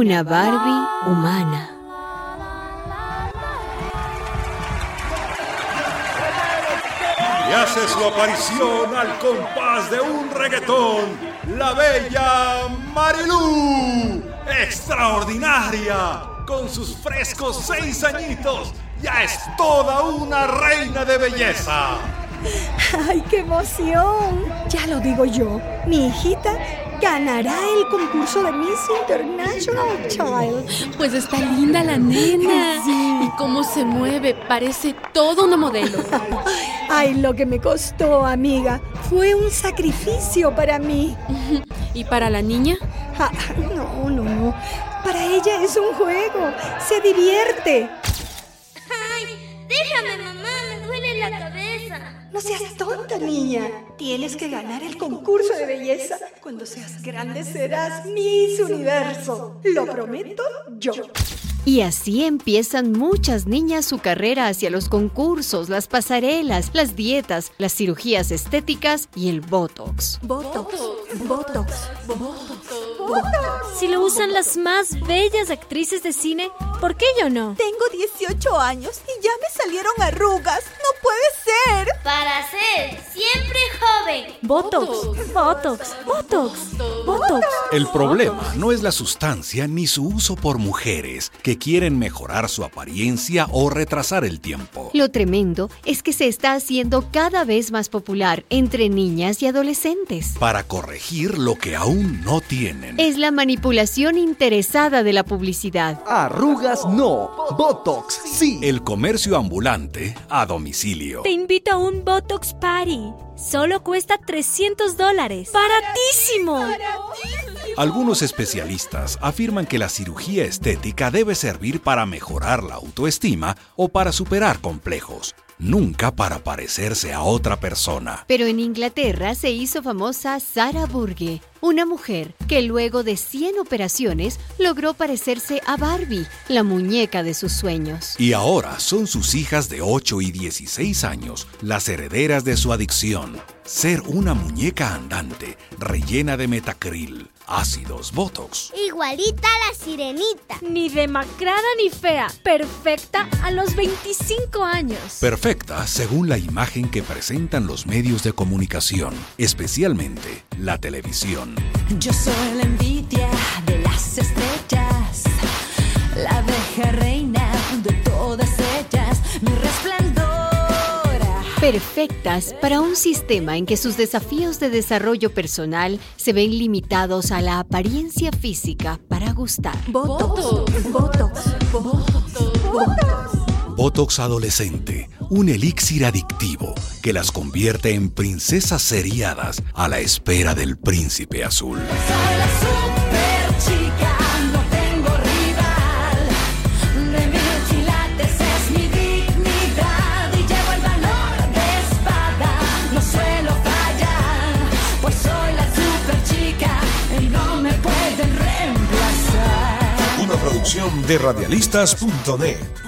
Una Barbie humana. Y hace su aparición al compás de un reggaetón, la bella Marilú. Extraordinaria, con sus frescos seis añitos, ya es toda una reina de belleza. ¡Ay, qué emoción! Ya lo digo yo, mi hijita ganará el concurso de Miss International Child. Pues está linda la nena. Y cómo se mueve, parece todo una modelo. Ay, lo que me costó, amiga. Fue un sacrificio para mí. ¿Y para la niña? Ah, no, no, no. Para ella es un juego. Se divierte. ¡Ay! Déjame, mamá, me duele la cabeza. No seas tonta, niña. Tienes que ganar el concurso de belleza. Cuando seas grande serás Miss Universo. Lo prometo yo. Y así empiezan muchas niñas su carrera hacia los concursos, las pasarelas, las dietas, las cirugías estéticas y el Botox. Botox, Botox, Si lo usan las más bellas actrices de cine, ¿por qué yo no? Tengo 18 años y ya me salieron arrugas. No puede ser. Para ser siempre joven. Botox, Botox, Botox, Botox. El problema no es la sustancia ni su uso por mujeres que quieren mejorar su apariencia o retrasar el tiempo. Lo tremendo es que se está haciendo cada vez más popular entre niñas y adolescentes. Para corregir lo que aún no tienen. Es la manipulación interesada de la publicidad. Arrugas no, Botox sí. El comercio ambulante a domicilio. Te invito a un Botox Party. Solo cuesta 300 dólares. ¡Baratísimo! Algunos especialistas afirman que la cirugía estética debe servir para mejorar la autoestima o para superar complejos, nunca para parecerse a otra persona. Pero en Inglaterra se hizo famosa Sarah Burge, una mujer que luego de 100 operaciones logró parecerse a Barbie, la muñeca de sus sueños. Y ahora son sus hijas de 8 y 16 años las herederas de su adicción. Ser una muñeca andante rellena de metacril, ácidos, botox. Igualita a la sirenita. Ni demacrada ni fea. Perfecta a los 25 años. Perfecta según la imagen que presentan los medios de comunicación, especialmente la televisión. Yo soy la envidia de las estrellas, la abeja reina de todas ellas, mi resplandor. Perfectas para un sistema en que sus desafíos de desarrollo personal se ven limitados a la apariencia física para gustar. Botox, Botox, Botox. Botox adolescente, un elixir adictivo que las convierte en princesas seriadas a la espera del príncipe azul. Soy la super chica, no tengo rival. De mil quilates es mi dignidad y llevo el valor de espada. No suelo fallar, pues soy la super chica y no me pueden reemplazar. Una producción de radialistas.net.